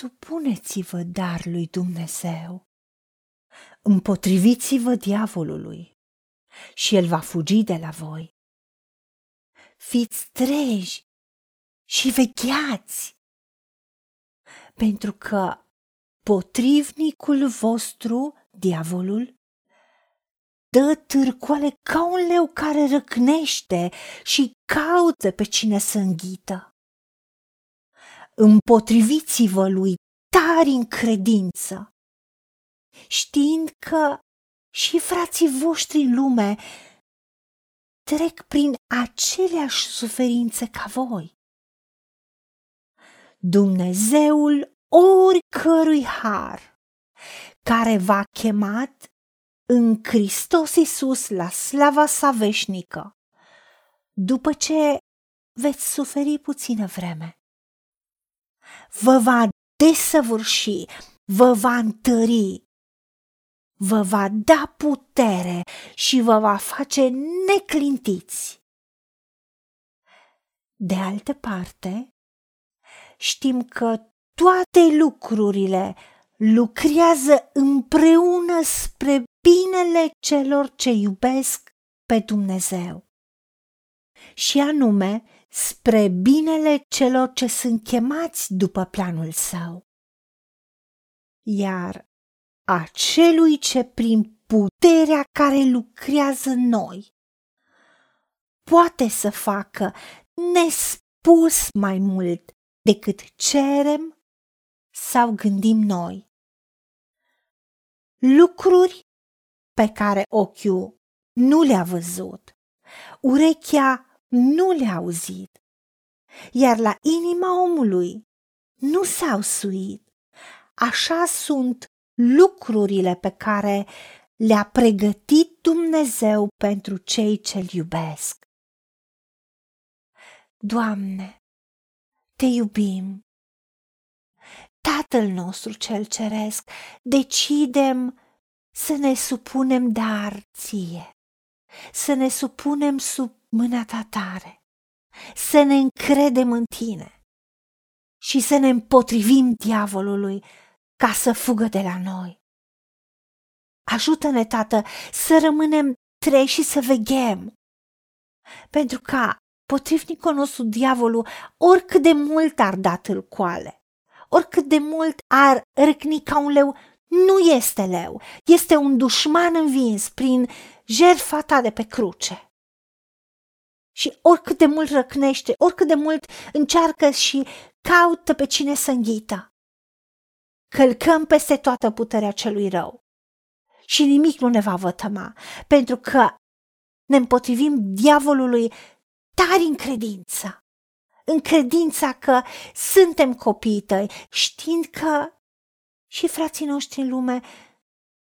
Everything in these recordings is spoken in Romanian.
Supuneți-vă dar lui Dumnezeu. Împotriviți-vă diavolului și el va fugi de la voi. Fiți treji și vegheați, pentru că potrivnicul vostru, diavolul, dă târcoale ca un leu care răcnește și caută pe cine să înghită. Împotriviți-vă lui tari în credință, știind că și frații voștri în lume trec prin aceleași suferințe ca voi. Dumnezeul oricărui har care v-a chemat în Hristos Iisus la slava sa veșnică, după ce veți suferi puțină vreme. Vă va desăvârși, vă va întări, vă va da putere și vă va face neclintiți. De altă parte, știm că toate lucrurile lucrează împreună spre binele celor ce iubesc pe Dumnezeu. Și anume, spre binele celor ce sunt chemați după planul său. Iar acelui ce prin puterea care lucrează în noi poate să facă nespus mai mult decât cerem sau gândim noi. Lucruri pe care ochiul nu le-a văzut, urechea nu le-a auzit, iar la inima omului nu s-au suit. Așa sunt lucrurile pe care le-a pregătit Dumnezeu pentru cei ce-L iubesc. Doamne, te iubim. Tatăl nostru cel ceresc, decidem să ne supunem dar ție, să ne supunem sub mâna ta tare, să ne încredem în tine și să ne împotrivim diavolului ca să fugă de la noi. Ajută-ne, Tată, să rămânem trei și să veghem, pentru ca potrivnicul nostru, diavolul, oricât de mult ar da tâlcoale, oricât de mult ar răcni ca un leu, nu este leu, este un dușman învins prin jertfa ta de pe cruce. Și oricât de mult răcnește, oricât de mult încearcă și caută pe cine să înghită, călcăm peste toată puterea celui rău. Și nimic nu ne va vătăma, pentru că ne împotrivim diavolului tari în credință, în credința că suntem copiii tăi, știind că și frații noștri în lume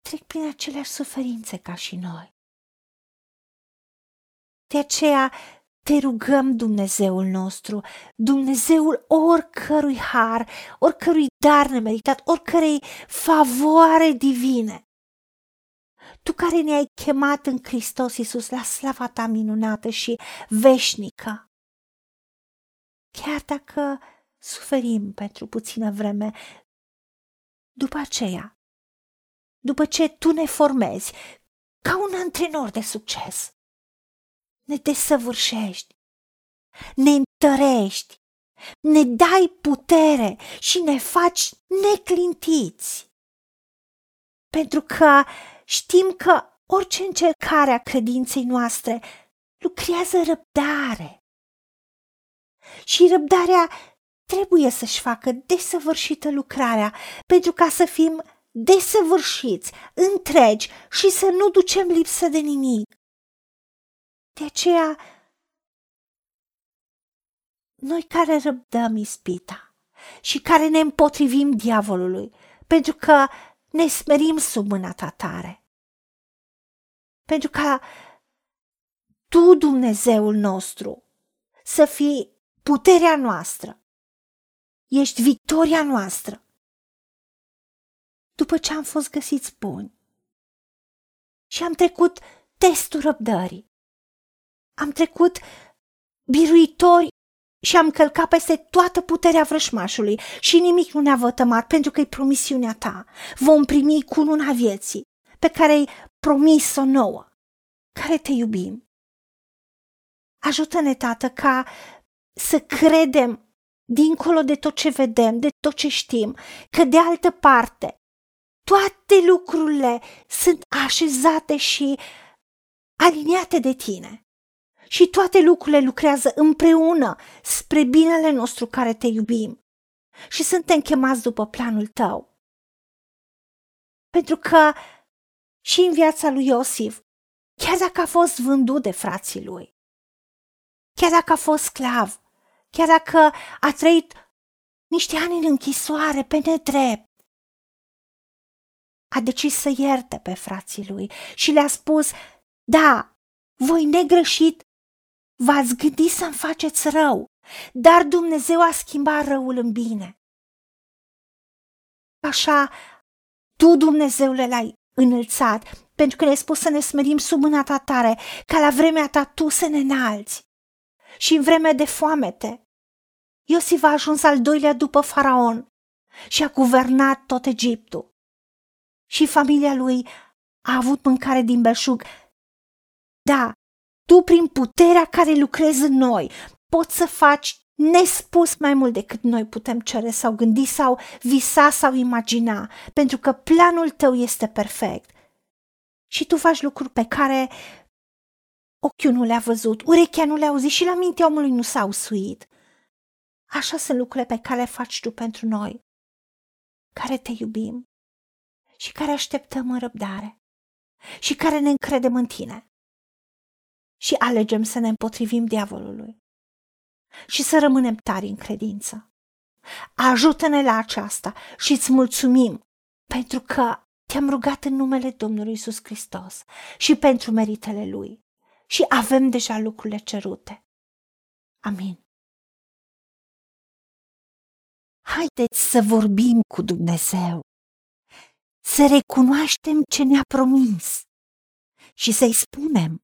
trec prin aceleași suferințe ca și noi. De aceea te rugăm, Dumnezeul nostru, Dumnezeul oricărui har, oricărui dar nemeritat, oricărei favoare divine. Tu care ne-ai chemat în Hristos Iisus la slava ta minunată și veșnică. Chiar dacă suferim pentru puțină vreme, după aceea, după ce tu ne formezi ca un antrenor de succes, ne desăvârșești, ne întărești, ne dai putere și ne faci neclintiți. Pentru că știm că orice încercare a credinței noastre lucrează răbdare. Și răbdarea trebuie să-și facă desăvârșită lucrarea pentru ca să fim desăvârșiți, întregi și să nu ducem lipsă de nimic. De aceea, noi care răbdăm ispita și care ne împotrivim diavolului, pentru că ne smerim sub mâna ta tare. Pentru ca tu, Dumnezeul nostru, să fii puterea noastră, ești victoria noastră. După ce am fost găsiți buni și am trecut testul răbdării, am trecut biruitori și am călcat peste toată puterea vrășmașului și nimic nu ne-a vătămat pentru că e promisiunea ta. Vom primi cununa vieții pe care ai promis-o nouă, care te iubim. Ajută-ne, Tată, ca să credem dincolo de tot ce vedem, de tot ce știm, că de altă parte toate lucrurile sunt așezate și aliniate de tine. Și toate lucrurile lucrează împreună spre binele nostru care te iubim. Și suntem chemați după planul tău. Pentru că și în viața lui Iosif, chiar dacă a fost vândut de frații lui, chiar dacă a fost sclav, chiar dacă a trăit niște ani în închisoare pe nedrept, a decis să ierte pe frații lui și le-a spus, da, voi negreșit v-ați gândit să-mi faceți rău, dar Dumnezeu a schimbat răul în bine. Așa, tu, Dumnezeule, l-ai înălțat, pentru că ne-ai spus să ne smerim sub mâna ta tare, ca la vremea ta tu să ne înalți. Și în vremea de foamete, Iosif a ajuns al doilea după faraon și a guvernat tot Egiptul. Și familia lui a avut mâncare din belșug. Da, tu prin puterea care lucrezi în noi poți să faci nespus mai mult decât noi putem cere sau gândi sau visa sau imagina, pentru că planul tău este perfect. Și tu faci lucruri pe care ochiul nu le-a văzut, urechea nu le-a auzit și la mintea omului nu s-a usuit. Așa sunt lucrurile pe care le faci tu pentru noi, care te iubim și care așteptăm în răbdare și care ne încredem în tine și alegem să ne împotrivim diavolului și să rămânem tari în credință. Ajută-ne la aceasta și îți mulțumim pentru că te-am rugat în numele Domnului Isus Hristos și pentru meritele Lui și avem deja lucrurile cerute. Amin. Haideți să vorbim cu Dumnezeu, să recunoaștem ce ne-a promis și să-i spunem,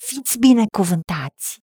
Fiți binecuvântați!